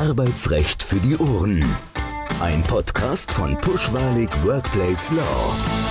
Arbeitsrecht für die Ohren. Ein Podcast von Pushwalig Workplace Law.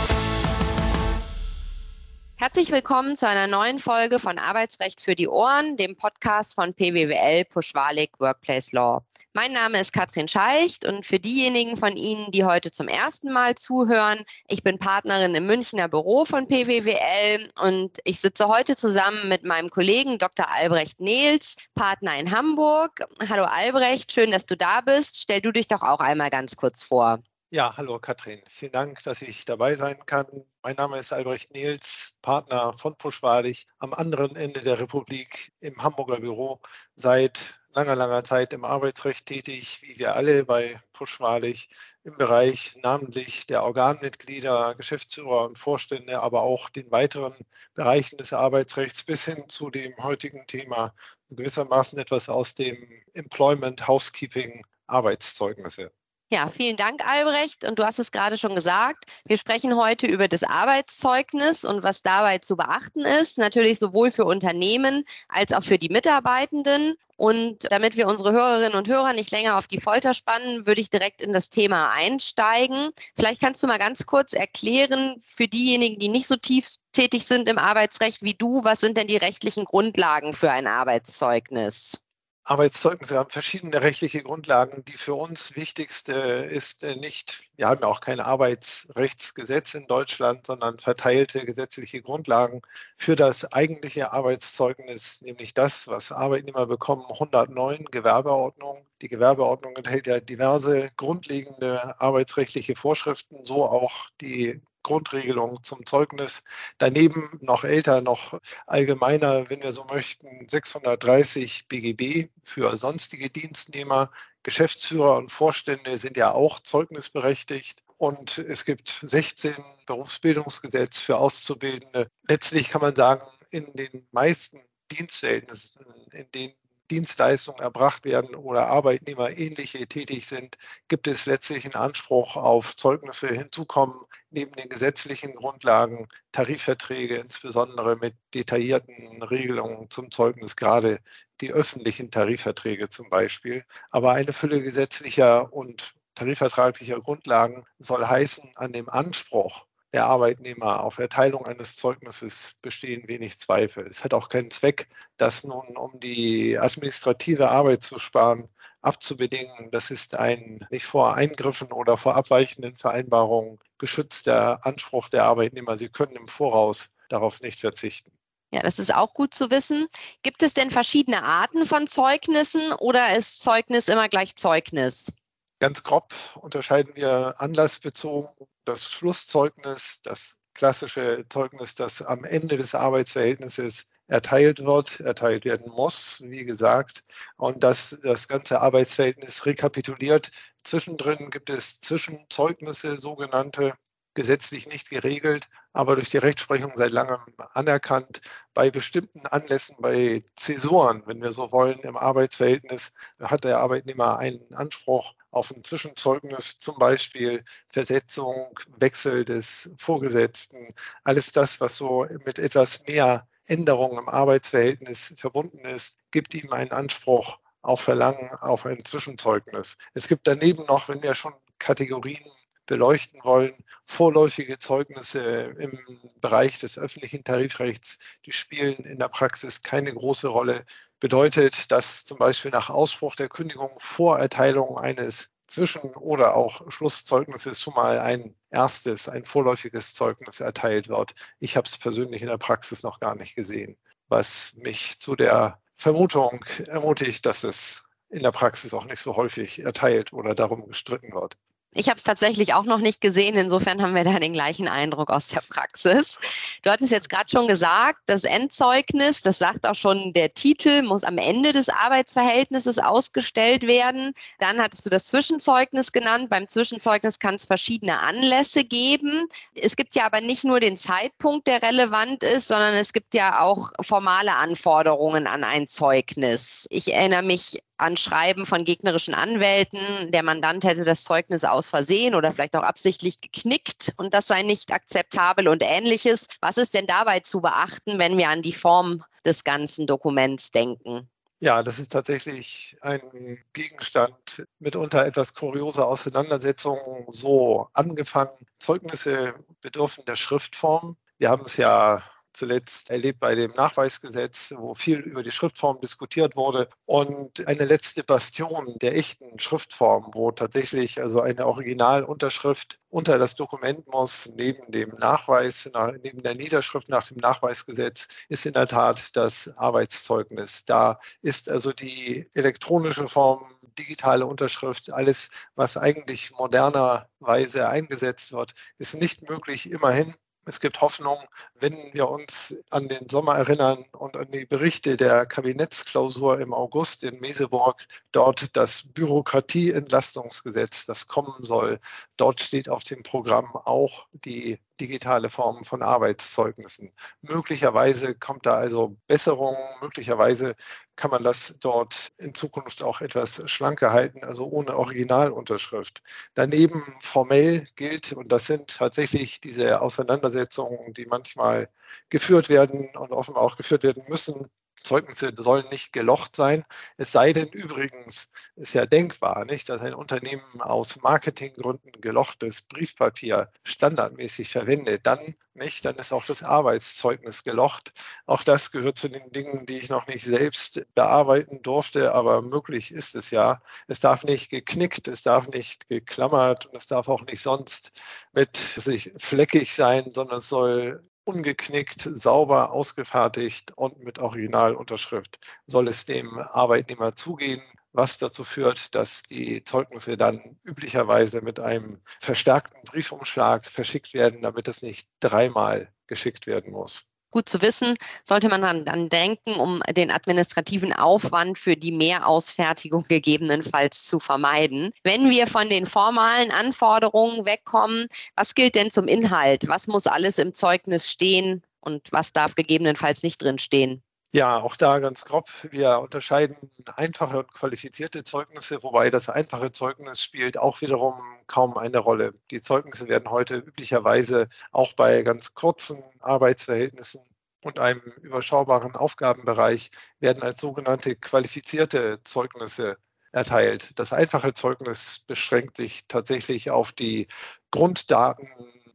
Herzlich willkommen zu einer neuen Folge von Arbeitsrecht für die Ohren, dem Podcast von PWWL Pushwalig Workplace Law. Mein Name ist Katrin Scheicht und für diejenigen von Ihnen, die heute zum ersten Mal zuhören, ich bin Partnerin im Münchner Büro von PWWL und ich sitze heute zusammen mit meinem Kollegen Dr. Albrecht Nehls, Partner in Hamburg. Hallo Albrecht, schön, dass du da bist. Stell du dich doch auch einmal ganz kurz vor. Ja, hallo Katrin. Vielen Dank, dass ich dabei sein kann. Mein Name ist Albrecht Nils, Partner von Puschwadig am anderen Ende der Republik im Hamburger Büro seit langer, langer Zeit im Arbeitsrecht tätig, wie wir alle bei Puschwalig im Bereich namentlich der Organmitglieder, Geschäftsführer und Vorstände, aber auch den weiteren Bereichen des Arbeitsrechts bis hin zu dem heutigen Thema gewissermaßen etwas aus dem Employment Housekeeping Arbeitszeugnisse. Ja, vielen Dank, Albrecht. Und du hast es gerade schon gesagt. Wir sprechen heute über das Arbeitszeugnis und was dabei zu beachten ist. Natürlich sowohl für Unternehmen als auch für die Mitarbeitenden. Und damit wir unsere Hörerinnen und Hörer nicht länger auf die Folter spannen, würde ich direkt in das Thema einsteigen. Vielleicht kannst du mal ganz kurz erklären, für diejenigen, die nicht so tief tätig sind im Arbeitsrecht wie du, was sind denn die rechtlichen Grundlagen für ein Arbeitszeugnis? Arbeitszeugnisse haben verschiedene rechtliche Grundlagen. Die für uns wichtigste ist äh, nicht, wir haben ja auch kein Arbeitsrechtsgesetz in Deutschland, sondern verteilte gesetzliche Grundlagen für das eigentliche Arbeitszeugnis, nämlich das, was Arbeitnehmer bekommen, 109 Gewerbeordnung. Die Gewerbeordnung enthält ja diverse grundlegende arbeitsrechtliche Vorschriften, so auch die Grundregelung zum Zeugnis. Daneben noch älter, noch allgemeiner, wenn wir so möchten, 630 BGB für sonstige Dienstnehmer. Geschäftsführer und Vorstände sind ja auch zeugnisberechtigt. Und es gibt 16 Berufsbildungsgesetz für Auszubildende. Letztlich kann man sagen, in den meisten Dienstverhältnissen, in denen Dienstleistungen erbracht werden oder Arbeitnehmer ähnliche tätig sind, gibt es letztlich einen Anspruch auf Zeugnisse. Hinzukommen neben den gesetzlichen Grundlagen Tarifverträge, insbesondere mit detaillierten Regelungen zum Zeugnis, gerade die öffentlichen Tarifverträge zum Beispiel. Aber eine Fülle gesetzlicher und tarifvertraglicher Grundlagen soll heißen, an dem Anspruch der Arbeitnehmer auf Erteilung eines Zeugnisses bestehen wenig Zweifel. Es hat auch keinen Zweck, das nun, um die administrative Arbeit zu sparen, abzubedingen. Das ist ein nicht vor Eingriffen oder vor abweichenden Vereinbarungen geschützter Anspruch der Arbeitnehmer. Sie können im Voraus darauf nicht verzichten. Ja, das ist auch gut zu wissen. Gibt es denn verschiedene Arten von Zeugnissen oder ist Zeugnis immer gleich Zeugnis? Ganz grob unterscheiden wir anlassbezogen das Schlusszeugnis, das klassische Zeugnis, das am Ende des Arbeitsverhältnisses erteilt wird, erteilt werden muss, wie gesagt, und das das ganze Arbeitsverhältnis rekapituliert. Zwischendrin gibt es Zwischenzeugnisse, sogenannte, gesetzlich nicht geregelt, aber durch die Rechtsprechung seit langem anerkannt. Bei bestimmten Anlässen, bei Zäsuren, wenn wir so wollen, im Arbeitsverhältnis, hat der Arbeitnehmer einen Anspruch auf ein Zwischenzeugnis, zum Beispiel Versetzung, Wechsel des Vorgesetzten, alles das, was so mit etwas mehr Änderungen im Arbeitsverhältnis verbunden ist, gibt ihm einen Anspruch auf Verlangen auf ein Zwischenzeugnis. Es gibt daneben noch, wenn wir schon Kategorien beleuchten wollen, vorläufige Zeugnisse im Bereich des öffentlichen Tarifrechts, die spielen in der Praxis keine große Rolle. Bedeutet, dass zum Beispiel nach Ausspruch der Kündigung vor Erteilung eines Zwischen- oder auch Schlusszeugnisses schon mal ein erstes, ein vorläufiges Zeugnis erteilt wird. Ich habe es persönlich in der Praxis noch gar nicht gesehen, was mich zu der Vermutung ermutigt, dass es in der Praxis auch nicht so häufig erteilt oder darum gestritten wird. Ich habe es tatsächlich auch noch nicht gesehen. Insofern haben wir da den gleichen Eindruck aus der Praxis. Du hattest jetzt gerade schon gesagt, das Endzeugnis, das sagt auch schon der Titel, muss am Ende des Arbeitsverhältnisses ausgestellt werden. Dann hattest du das Zwischenzeugnis genannt. Beim Zwischenzeugnis kann es verschiedene Anlässe geben. Es gibt ja aber nicht nur den Zeitpunkt, der relevant ist, sondern es gibt ja auch formale Anforderungen an ein Zeugnis. Ich erinnere mich an Schreiben von gegnerischen Anwälten, der Mandant hätte das Zeugnis aus Versehen oder vielleicht auch absichtlich geknickt und das sei nicht akzeptabel und ähnliches. Was ist denn dabei zu beachten, wenn wir an die Form des ganzen Dokuments denken? Ja, das ist tatsächlich ein Gegenstand mitunter etwas kurioser Auseinandersetzungen. So angefangen, Zeugnisse bedürfen der Schriftform. Wir haben es ja zuletzt erlebt bei dem Nachweisgesetz, wo viel über die Schriftform diskutiert wurde. Und eine letzte Bastion der echten Schriftform, wo tatsächlich also eine Originalunterschrift unter das Dokument muss, neben dem Nachweis, neben der Niederschrift nach dem Nachweisgesetz, ist in der Tat das Arbeitszeugnis. Da ist also die elektronische Form digitale Unterschrift, alles, was eigentlich modernerweise eingesetzt wird, ist nicht möglich. Immerhin es gibt Hoffnung, wenn wir uns an den Sommer erinnern und an die Berichte der Kabinettsklausur im August in Meseburg, dort das Bürokratieentlastungsgesetz, das kommen soll. Dort steht auf dem Programm auch die digitale Form von Arbeitszeugnissen. Möglicherweise kommt da also Besserung, möglicherweise kann man das dort in Zukunft auch etwas schlanker halten, also ohne Originalunterschrift. Daneben formell gilt, und das sind tatsächlich diese Auseinandersetzungen, die manchmal geführt werden und offenbar auch geführt werden müssen, Zeugnisse sollen nicht gelocht sein. Es sei denn übrigens, ist ja denkbar, nicht, dass ein Unternehmen aus Marketinggründen gelochtes Briefpapier standardmäßig verwendet. Dann nicht, dann ist auch das Arbeitszeugnis gelocht. Auch das gehört zu den Dingen, die ich noch nicht selbst bearbeiten durfte, aber möglich ist es ja. Es darf nicht geknickt, es darf nicht geklammert und es darf auch nicht sonst mit sich fleckig sein, sondern es soll ungeknickt, sauber ausgefertigt und mit Originalunterschrift soll es dem Arbeitnehmer zugehen, was dazu führt, dass die Zeugnisse dann üblicherweise mit einem verstärkten Briefumschlag verschickt werden, damit es nicht dreimal geschickt werden muss gut zu wissen, sollte man dann, denken, um den administrativen Aufwand für die Mehrausfertigung gegebenenfalls zu vermeiden. Wenn wir von den formalen Anforderungen wegkommen, was gilt denn zum Inhalt? Was muss alles im Zeugnis stehen und was darf gegebenenfalls nicht drin stehen? Ja, auch da ganz grob. Wir unterscheiden einfache und qualifizierte Zeugnisse, wobei das einfache Zeugnis spielt auch wiederum kaum eine Rolle. Die Zeugnisse werden heute üblicherweise auch bei ganz kurzen Arbeitsverhältnissen und einem überschaubaren Aufgabenbereich werden als sogenannte qualifizierte Zeugnisse erteilt. Das einfache Zeugnis beschränkt sich tatsächlich auf die Grunddaten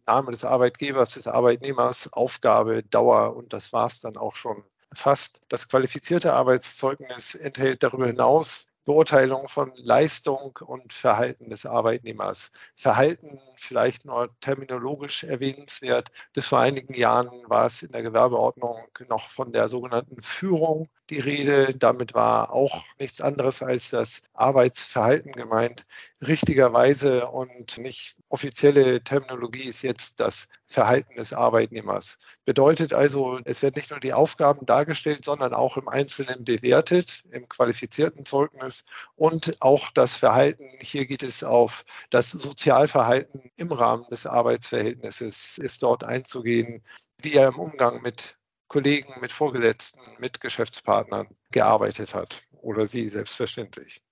Name des Arbeitgebers, des Arbeitnehmers, Aufgabe, Dauer und das war es dann auch schon fast. Das qualifizierte Arbeitszeugnis enthält darüber hinaus Beurteilung von Leistung und Verhalten des Arbeitnehmers. Verhalten vielleicht nur terminologisch erwähnenswert. Bis vor einigen Jahren war es in der Gewerbeordnung noch von der sogenannten Führung die Rede. Damit war auch nichts anderes als das Arbeitsverhalten gemeint. Richtigerweise und nicht offizielle Terminologie ist jetzt das Verhalten des Arbeitnehmers. Bedeutet also, es werden nicht nur die Aufgaben dargestellt, sondern auch im Einzelnen bewertet, im qualifizierten Zeugnis und auch das Verhalten. Hier geht es auf das Sozialverhalten im Rahmen des Arbeitsverhältnisses, ist dort einzugehen, wie er im Umgang mit Kollegen, mit Vorgesetzten, mit Geschäftspartnern gearbeitet hat oder sie selbstverständlich.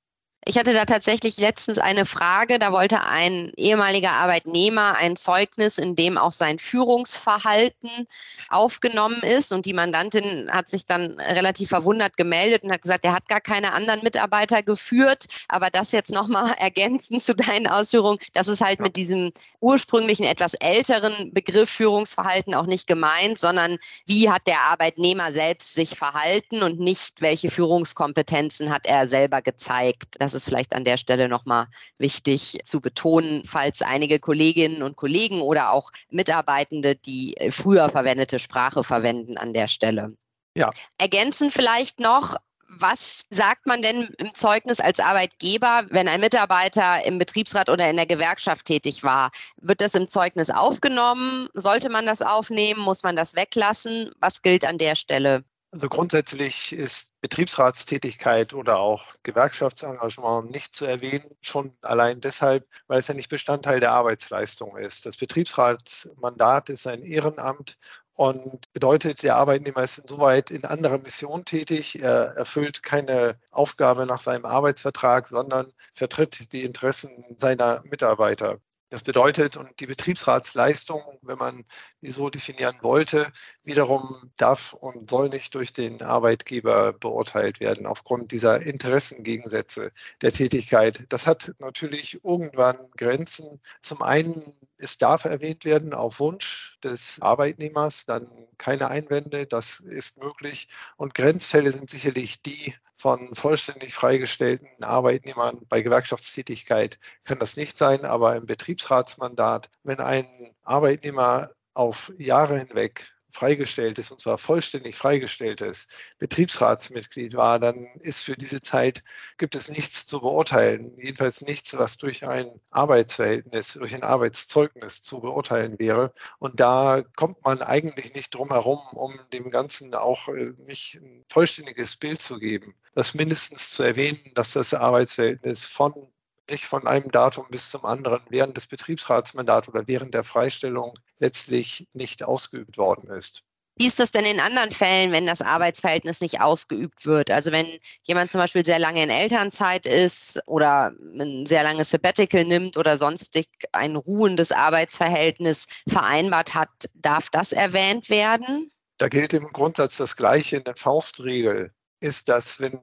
Ich hatte da tatsächlich letztens eine Frage, da wollte ein ehemaliger Arbeitnehmer ein Zeugnis, in dem auch sein Führungsverhalten aufgenommen ist. Und die Mandantin hat sich dann relativ verwundert gemeldet und hat gesagt, er hat gar keine anderen Mitarbeiter geführt. Aber das jetzt nochmal ergänzend zu deinen Ausführungen, das ist halt mit diesem ursprünglichen etwas älteren Begriff Führungsverhalten auch nicht gemeint, sondern wie hat der Arbeitnehmer selbst sich verhalten und nicht, welche Führungskompetenzen hat er selber gezeigt. Das das ist vielleicht an der Stelle nochmal wichtig zu betonen, falls einige Kolleginnen und Kollegen oder auch Mitarbeitende die äh, früher verwendete Sprache verwenden an der Stelle. Ja. Ergänzen vielleicht noch, was sagt man denn im Zeugnis als Arbeitgeber, wenn ein Mitarbeiter im Betriebsrat oder in der Gewerkschaft tätig war? Wird das im Zeugnis aufgenommen? Sollte man das aufnehmen? Muss man das weglassen? Was gilt an der Stelle? Also grundsätzlich ist Betriebsratstätigkeit oder auch Gewerkschaftsengagement nicht zu erwähnen, schon allein deshalb, weil es ja nicht Bestandteil der Arbeitsleistung ist. Das Betriebsratsmandat ist ein Ehrenamt und bedeutet, der Arbeitnehmer ist insoweit in anderer Mission tätig. Er erfüllt keine Aufgabe nach seinem Arbeitsvertrag, sondern vertritt die Interessen seiner Mitarbeiter. Das bedeutet, und die Betriebsratsleistung, wenn man die so definieren wollte, wiederum darf und soll nicht durch den Arbeitgeber beurteilt werden aufgrund dieser Interessengegensätze der Tätigkeit. Das hat natürlich irgendwann Grenzen. Zum einen, es darf erwähnt werden auf Wunsch des Arbeitnehmers, dann keine Einwände, das ist möglich. Und Grenzfälle sind sicherlich die, von vollständig freigestellten Arbeitnehmern bei Gewerkschaftstätigkeit kann das nicht sein, aber im Betriebsratsmandat, wenn ein Arbeitnehmer auf Jahre hinweg freigestellt ist, und zwar vollständig freigestellt ist, Betriebsratsmitglied war, dann ist für diese Zeit, gibt es nichts zu beurteilen. Jedenfalls nichts, was durch ein Arbeitsverhältnis, durch ein Arbeitszeugnis zu beurteilen wäre. Und da kommt man eigentlich nicht drum herum, um dem Ganzen auch äh, nicht ein vollständiges Bild zu geben. Das mindestens zu erwähnen, dass das Arbeitsverhältnis von nicht von einem Datum bis zum anderen während des Betriebsratsmandats oder während der Freistellung letztlich nicht ausgeübt worden ist. Wie ist das denn in anderen Fällen, wenn das Arbeitsverhältnis nicht ausgeübt wird? Also wenn jemand zum Beispiel sehr lange in Elternzeit ist oder ein sehr langes Sabbatical nimmt oder sonstig ein ruhendes Arbeitsverhältnis vereinbart hat, darf das erwähnt werden? Da gilt im Grundsatz das Gleiche in der Faustregel. Ist das, wenn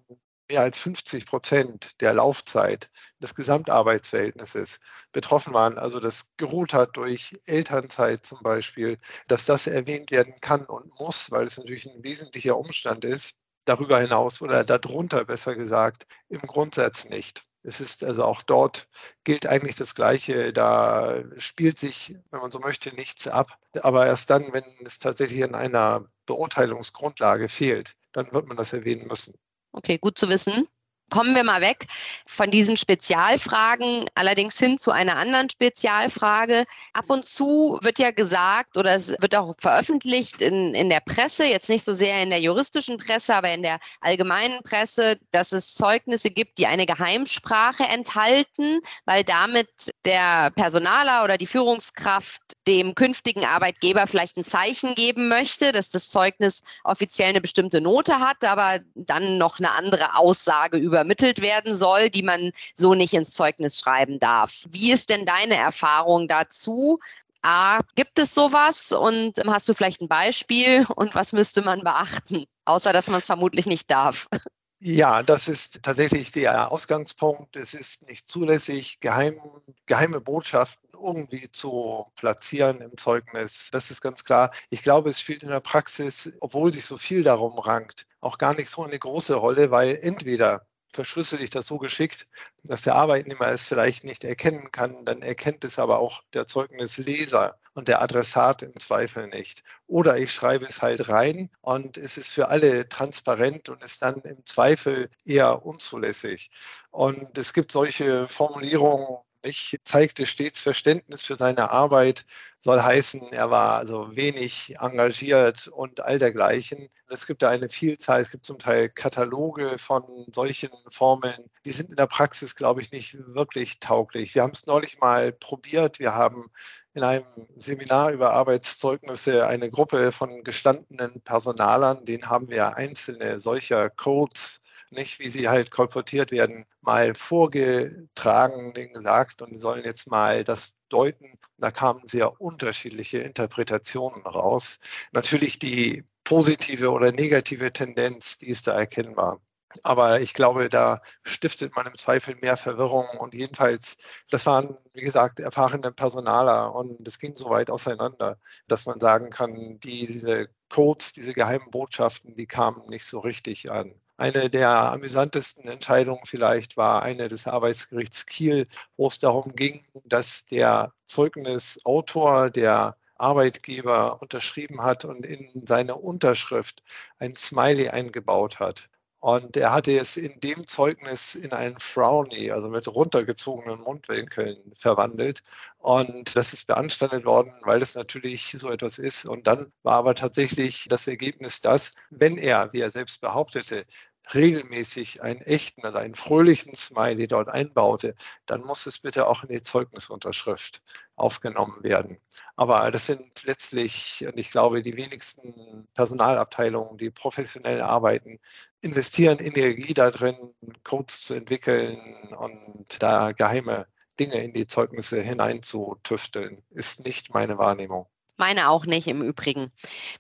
mehr als 50 Prozent der Laufzeit des Gesamtarbeitsverhältnisses betroffen waren, also das geruht hat durch Elternzeit zum Beispiel, dass das erwähnt werden kann und muss, weil es natürlich ein wesentlicher Umstand ist, darüber hinaus oder darunter besser gesagt, im Grundsatz nicht. Es ist also auch dort gilt eigentlich das Gleiche. Da spielt sich, wenn man so möchte, nichts ab. Aber erst dann, wenn es tatsächlich an einer Beurteilungsgrundlage fehlt, dann wird man das erwähnen müssen. Okay, gut zu wissen. Kommen wir mal weg von diesen Spezialfragen, allerdings hin zu einer anderen Spezialfrage. Ab und zu wird ja gesagt oder es wird auch veröffentlicht in, in der Presse, jetzt nicht so sehr in der juristischen Presse, aber in der allgemeinen Presse, dass es Zeugnisse gibt, die eine Geheimsprache enthalten, weil damit der Personaler oder die Führungskraft dem künftigen Arbeitgeber vielleicht ein Zeichen geben möchte, dass das Zeugnis offiziell eine bestimmte Note hat, aber dann noch eine andere Aussage übermittelt werden soll, die man so nicht ins Zeugnis schreiben darf. Wie ist denn deine Erfahrung dazu? A, gibt es sowas und hast du vielleicht ein Beispiel und was müsste man beachten, außer dass man es vermutlich nicht darf? Ja, das ist tatsächlich der Ausgangspunkt. Es ist nicht zulässig, geheim, geheime Botschaften irgendwie zu platzieren im Zeugnis. Das ist ganz klar. Ich glaube, es spielt in der Praxis, obwohl sich so viel darum rankt, auch gar nicht so eine große Rolle, weil entweder verschlüssel ich das so geschickt, dass der Arbeitnehmer es vielleicht nicht erkennen kann, dann erkennt es aber auch der Zeugnisleser und der Adressat im Zweifel nicht. Oder ich schreibe es halt rein und es ist für alle transparent und ist dann im Zweifel eher unzulässig. Und es gibt solche Formulierungen, ich zeigte stets Verständnis für seine Arbeit, soll heißen, er war also wenig engagiert und all dergleichen. Es gibt da eine Vielzahl, es gibt zum Teil Kataloge von solchen Formeln, die sind in der Praxis, glaube ich, nicht wirklich tauglich. Wir haben es neulich mal probiert. Wir haben in einem Seminar über Arbeitszeugnisse eine Gruppe von gestandenen Personalern, denen haben wir einzelne solcher Codes nicht, wie sie halt kolportiert werden, mal vorgetragen, gesagt und sollen jetzt mal das deuten. Da kamen sehr unterschiedliche Interpretationen raus. Natürlich die positive oder negative Tendenz, die ist da erkennbar. Aber ich glaube, da stiftet man im Zweifel mehr Verwirrung. Und jedenfalls, das waren, wie gesagt, erfahrene Personaler. Und es ging so weit auseinander, dass man sagen kann, diese Codes, diese geheimen Botschaften, die kamen nicht so richtig an. Eine der amüsantesten Entscheidungen vielleicht war eine des Arbeitsgerichts Kiel, wo es darum ging, dass der Zeugnisautor, der Arbeitgeber unterschrieben hat und in seine Unterschrift ein Smiley eingebaut hat. Und er hatte es in dem Zeugnis in einen Frowny, also mit runtergezogenen Mundwinkeln, verwandelt. Und das ist beanstandet worden, weil es natürlich so etwas ist. Und dann war aber tatsächlich das Ergebnis das, wenn er, wie er selbst behauptete, regelmäßig einen echten, also einen fröhlichen Smiley dort einbaute, dann muss es bitte auch in die Zeugnisunterschrift aufgenommen werden. Aber das sind letztlich, und ich glaube, die wenigsten Personalabteilungen, die professionell arbeiten, investieren Energie darin, Codes zu entwickeln und da geheime Dinge in die Zeugnisse hineinzutüfteln, ist nicht meine Wahrnehmung. Meine auch nicht im Übrigen.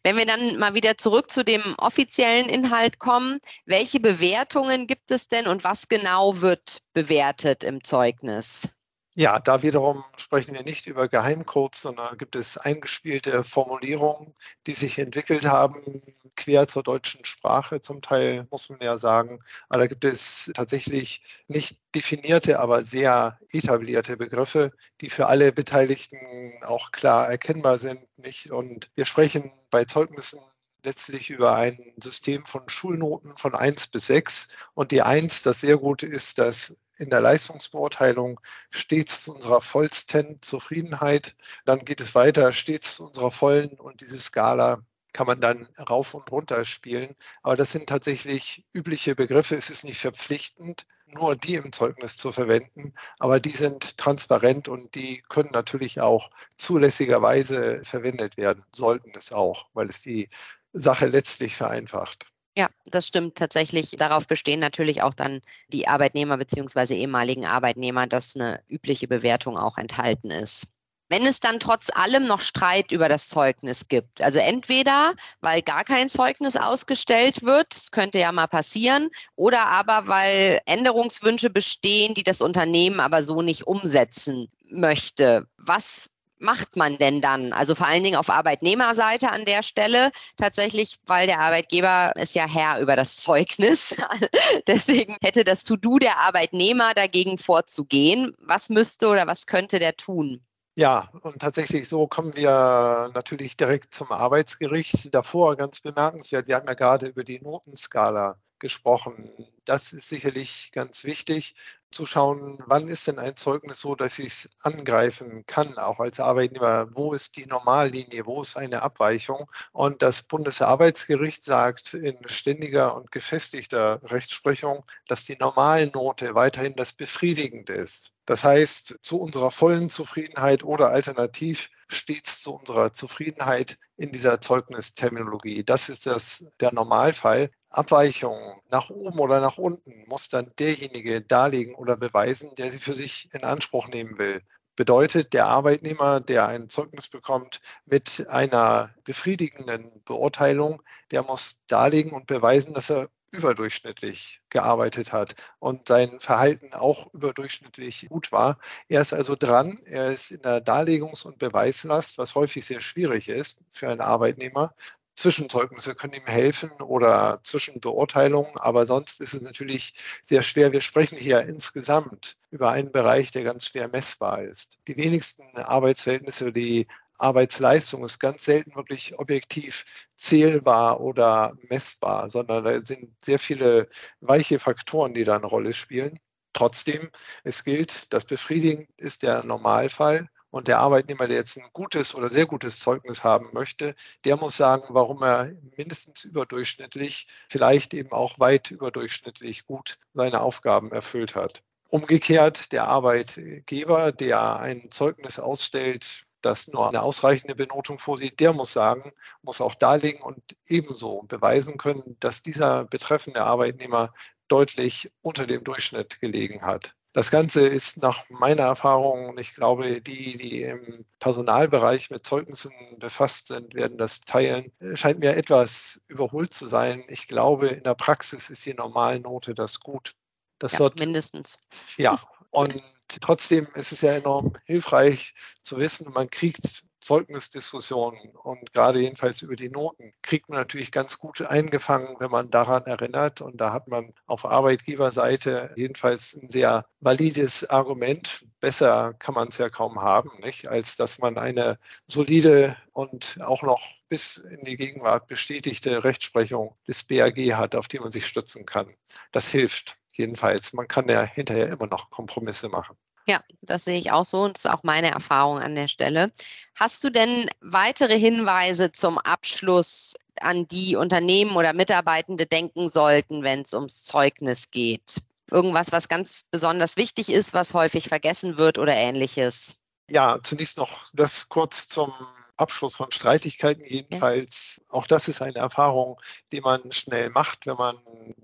Wenn wir dann mal wieder zurück zu dem offiziellen Inhalt kommen, welche Bewertungen gibt es denn und was genau wird bewertet im Zeugnis? Ja, da wiederum sprechen wir nicht über Geheimcodes, sondern gibt es eingespielte Formulierungen, die sich entwickelt haben, quer zur deutschen Sprache zum Teil, muss man ja sagen. Aber da gibt es tatsächlich nicht definierte, aber sehr etablierte Begriffe, die für alle Beteiligten auch klar erkennbar sind. Nicht? Und wir sprechen bei Zeugnissen letztlich über ein System von Schulnoten von 1 bis 6. Und die 1, das sehr gut ist, dass in der Leistungsbeurteilung stets zu unserer vollsten Zufriedenheit. Dann geht es weiter, stets zu unserer vollen und diese Skala kann man dann rauf und runter spielen. Aber das sind tatsächlich übliche Begriffe. Es ist nicht verpflichtend, nur die im Zeugnis zu verwenden, aber die sind transparent und die können natürlich auch zulässigerweise verwendet werden, sollten es auch, weil es die Sache letztlich vereinfacht. Ja, das stimmt tatsächlich. Darauf bestehen natürlich auch dann die Arbeitnehmer bzw. ehemaligen Arbeitnehmer, dass eine übliche Bewertung auch enthalten ist. Wenn es dann trotz allem noch Streit über das Zeugnis gibt, also entweder weil gar kein Zeugnis ausgestellt wird, das könnte ja mal passieren, oder aber weil Änderungswünsche bestehen, die das Unternehmen aber so nicht umsetzen möchte. Was macht man denn dann? Also vor allen Dingen auf Arbeitnehmerseite an der Stelle tatsächlich, weil der Arbeitgeber ist ja Herr über das Zeugnis. Deswegen hätte das To-Do der Arbeitnehmer dagegen vorzugehen. Was müsste oder was könnte der tun? Ja, und tatsächlich so kommen wir natürlich direkt zum Arbeitsgericht. Davor ganz bemerkenswert, wir haben ja gerade über die Notenskala gesprochen. Das ist sicherlich ganz wichtig, zu schauen, wann ist denn ein Zeugnis so, dass ich es angreifen kann, auch als Arbeitnehmer. Wo ist die Normallinie? Wo ist eine Abweichung? Und das Bundesarbeitsgericht sagt in ständiger und gefestigter Rechtsprechung, dass die Normalnote weiterhin das Befriedigende ist. Das heißt, zu unserer vollen Zufriedenheit oder alternativ stets zu unserer Zufriedenheit in dieser Zeugnisterminologie. Das ist das, der Normalfall. Abweichungen nach oben oder nach unten muss dann derjenige darlegen oder beweisen, der sie für sich in Anspruch nehmen will. Bedeutet, der Arbeitnehmer, der ein Zeugnis bekommt mit einer befriedigenden Beurteilung, der muss darlegen und beweisen, dass er überdurchschnittlich gearbeitet hat und sein Verhalten auch überdurchschnittlich gut war. Er ist also dran, er ist in der Darlegungs- und Beweislast, was häufig sehr schwierig ist für einen Arbeitnehmer, Zwischenzeugnisse können ihm helfen oder Zwischenbeurteilungen, aber sonst ist es natürlich sehr schwer. Wir sprechen hier insgesamt über einen Bereich, der ganz schwer messbar ist. Die wenigsten Arbeitsverhältnisse, die Arbeitsleistung ist ganz selten wirklich objektiv zählbar oder messbar, sondern da sind sehr viele weiche Faktoren, die da eine Rolle spielen. Trotzdem, es gilt, das befriedigend ist der Normalfall und der Arbeitnehmer, der jetzt ein gutes oder sehr gutes Zeugnis haben möchte, der muss sagen, warum er mindestens überdurchschnittlich, vielleicht eben auch weit überdurchschnittlich gut seine Aufgaben erfüllt hat. Umgekehrt, der Arbeitgeber, der ein Zeugnis ausstellt, das nur eine ausreichende Benotung vorsieht, der muss sagen, muss auch darlegen und ebenso beweisen können, dass dieser betreffende Arbeitnehmer deutlich unter dem Durchschnitt gelegen hat. Das Ganze ist nach meiner Erfahrung, und ich glaube, die, die im Personalbereich mit Zeugnissen befasst sind, werden das teilen, scheint mir etwas überholt zu sein. Ich glaube, in der Praxis ist die Normalnote das gut. Das ja, wird mindestens. Ja, und trotzdem ist es ja enorm hilfreich zu wissen, man kriegt Zeugnisdiskussionen und gerade jedenfalls über die Noten kriegt man natürlich ganz gut eingefangen, wenn man daran erinnert. Und da hat man auf Arbeitgeberseite jedenfalls ein sehr valides Argument. Besser kann man es ja kaum haben, nicht? als dass man eine solide und auch noch bis in die Gegenwart bestätigte Rechtsprechung des BAG hat, auf die man sich stützen kann. Das hilft jedenfalls. Man kann ja hinterher immer noch Kompromisse machen. Ja, das sehe ich auch so und das ist auch meine Erfahrung an der Stelle. Hast du denn weitere Hinweise zum Abschluss, an die Unternehmen oder Mitarbeitende denken sollten, wenn es ums Zeugnis geht? Irgendwas, was ganz besonders wichtig ist, was häufig vergessen wird oder ähnliches? Ja, zunächst noch das kurz zum Abschluss von Streitigkeiten jedenfalls. Ja. Auch das ist eine Erfahrung, die man schnell macht, wenn man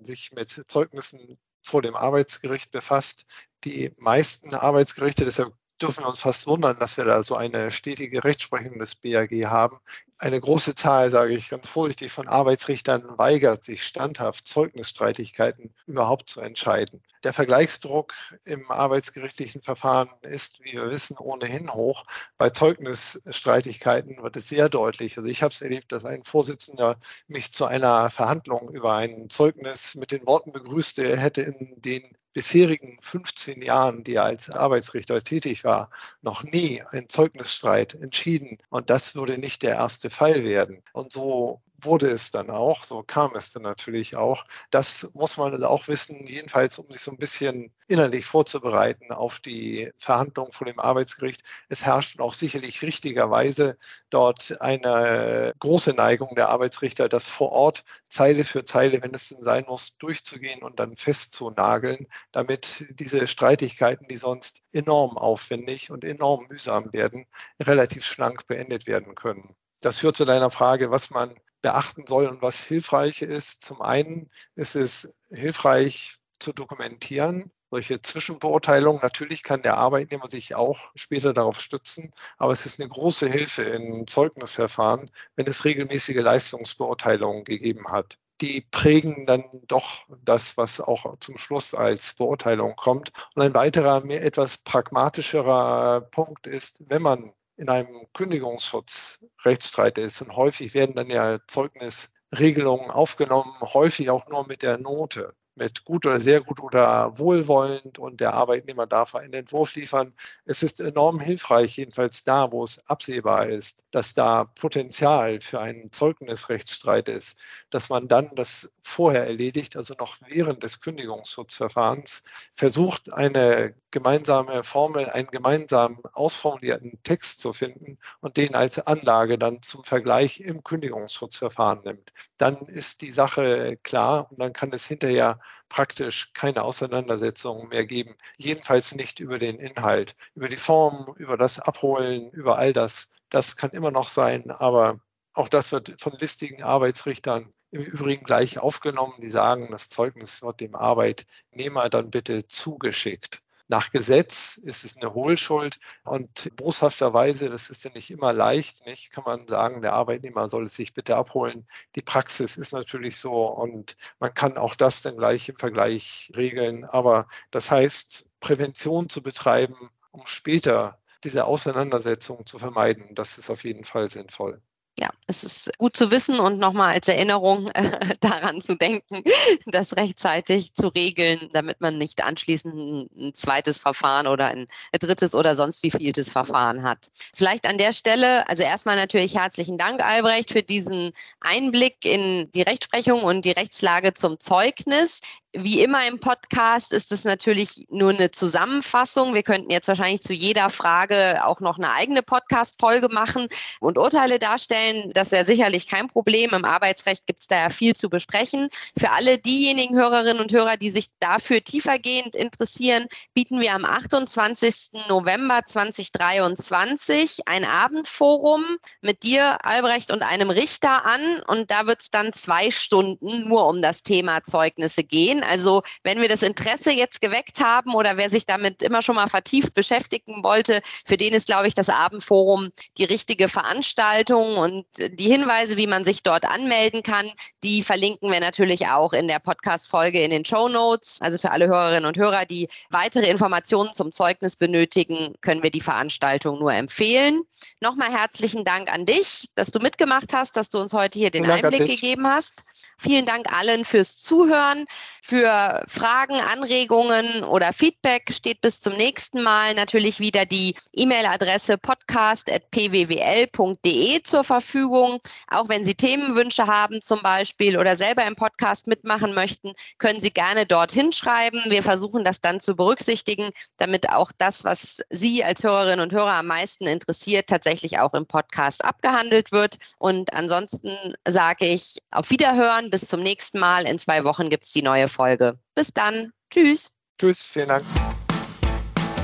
sich mit Zeugnissen vor dem Arbeitsgericht befasst. Die meisten Arbeitsgerichte, deshalb dürfen wir uns fast wundern, dass wir da so eine stetige Rechtsprechung des BAG haben. Eine große Zahl, sage ich ganz vorsichtig, von Arbeitsrichtern weigert sich standhaft, Zeugnisstreitigkeiten überhaupt zu entscheiden. Der Vergleichsdruck im arbeitsgerichtlichen Verfahren ist, wie wir wissen, ohnehin hoch. Bei Zeugnisstreitigkeiten wird es sehr deutlich. Also ich habe es erlebt, dass ein Vorsitzender mich zu einer Verhandlung über ein Zeugnis mit den Worten begrüßte, er hätte in den bisherigen 15 Jahren, die er als Arbeitsrichter tätig war, noch nie einen Zeugnisstreit entschieden. Und das würde nicht der erste Fall werden. Und so wurde es dann auch, so kam es dann natürlich auch. Das muss man auch wissen, jedenfalls um sich so ein bisschen innerlich vorzubereiten auf die Verhandlungen vor dem Arbeitsgericht. Es herrscht auch sicherlich richtigerweise dort eine große Neigung der Arbeitsrichter, das vor Ort Zeile für Zeile, wenn es denn sein muss, durchzugehen und dann festzunageln, damit diese Streitigkeiten, die sonst enorm aufwendig und enorm mühsam werden, relativ schlank beendet werden können. Das führt zu deiner Frage, was man beachten soll und was hilfreich ist. Zum einen ist es hilfreich zu dokumentieren, solche Zwischenbeurteilungen. Natürlich kann der Arbeitnehmer sich auch später darauf stützen, aber es ist eine große Hilfe in Zeugnisverfahren, wenn es regelmäßige Leistungsbeurteilungen gegeben hat. Die prägen dann doch das, was auch zum Schluss als Beurteilung kommt. Und ein weiterer, mehr etwas pragmatischerer Punkt ist, wenn man in einem Kündigungsschutzrechtsstreit ist. Und häufig werden dann ja Zeugnisregelungen aufgenommen, häufig auch nur mit der Note mit gut oder sehr gut oder wohlwollend und der Arbeitnehmer darf einen Entwurf liefern. Es ist enorm hilfreich, jedenfalls da, wo es absehbar ist, dass da Potenzial für einen Zeugnisrechtsstreit ist, dass man dann das vorher erledigt, also noch während des Kündigungsschutzverfahrens, versucht, eine gemeinsame Formel, einen gemeinsam ausformulierten Text zu finden und den als Anlage dann zum Vergleich im Kündigungsschutzverfahren nimmt. Dann ist die Sache klar und dann kann es hinterher praktisch keine Auseinandersetzungen mehr geben. Jedenfalls nicht über den Inhalt, über die Form, über das Abholen, über all das. Das kann immer noch sein, aber auch das wird von listigen Arbeitsrichtern im Übrigen gleich aufgenommen. Die sagen, das Zeugnis wird dem Arbeitnehmer dann bitte zugeschickt. Nach Gesetz ist es eine Hohlschuld und boshafterweise, das ist ja nicht immer leicht, nicht, kann man sagen, der Arbeitnehmer soll es sich bitte abholen. Die Praxis ist natürlich so und man kann auch das dann gleich im Vergleich regeln. Aber das heißt, Prävention zu betreiben, um später diese Auseinandersetzung zu vermeiden, das ist auf jeden Fall sinnvoll ja, es ist gut zu wissen und nochmal als Erinnerung äh, daran zu denken, das rechtzeitig zu regeln, damit man nicht anschließend ein, zweites Verfahren oder ein drittes oder sonst wie vieltes Verfahren hat. Vielleicht an der Stelle, also erstmal natürlich herzlichen Dank, Albrecht, für diesen Einblick in die Rechtsprechung und die Rechtslage zum Zeugnis. Wie immer im Podcast ist es natürlich nur eine Zusammenfassung. Wir könnten jetzt wahrscheinlich zu jeder Frage auch noch eine eigene Podcast-Folge machen und Urteile darstellen. Das wäre sicherlich kein Problem. Im Arbeitsrecht gibt es da ja viel zu besprechen. Für alle diejenigen Hörerinnen und Hörer, die sich dafür tiefergehend interessieren, bieten wir am 28. November 2023 ein Abendforum mit dir, Albrecht, und einem Richter an. Und da wird es dann zwei Stunden nur um das Thema Zeugnisse gehen. Also wenn wir das Interesse jetzt geweckt haben oder wer sich damit immer schon mal vertieft beschäftigen wollte, für den ist, glaube ich, das Abendforum die richtige Veranstaltung und die Hinweise, wie man sich dort anmelden kann, die verlinken wir natürlich auch in der Podcast-Folge in den Show Notes. Also für alle Hörerinnen und Hörer, die weitere Informationen zum Zeugnis benötigen, können wir die Veranstaltung nur empfehlen. Nochmal herzlichen Dank an dich, dass du mitgemacht hast, dass du uns heute hier den Einblick gegeben hast. Vielen Dank allen fürs Zuhören. Für Fragen, Anregungen oder Feedback steht bis zum nächsten Mal natürlich wieder die E-Mail-Adresse podcast.pwwl.de zur Verfügung. Auch wenn Sie Themenwünsche haben zum Beispiel oder selber im Podcast mitmachen möchten, können Sie gerne dorthin schreiben. Wir versuchen das dann zu berücksichtigen, damit auch das, was Sie als Hörerinnen und Hörer am meisten interessiert, tatsächlich auch im Podcast abgehandelt wird. Und ansonsten sage ich auf Wiederhören. Bis zum nächsten Mal. In zwei Wochen gibt es die neue Folge. Bis dann. Tschüss. Tschüss, vielen Dank.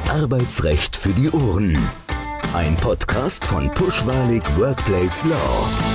Arbeitsrecht für die Ohren. Ein Podcast von Pushwalig Workplace Law.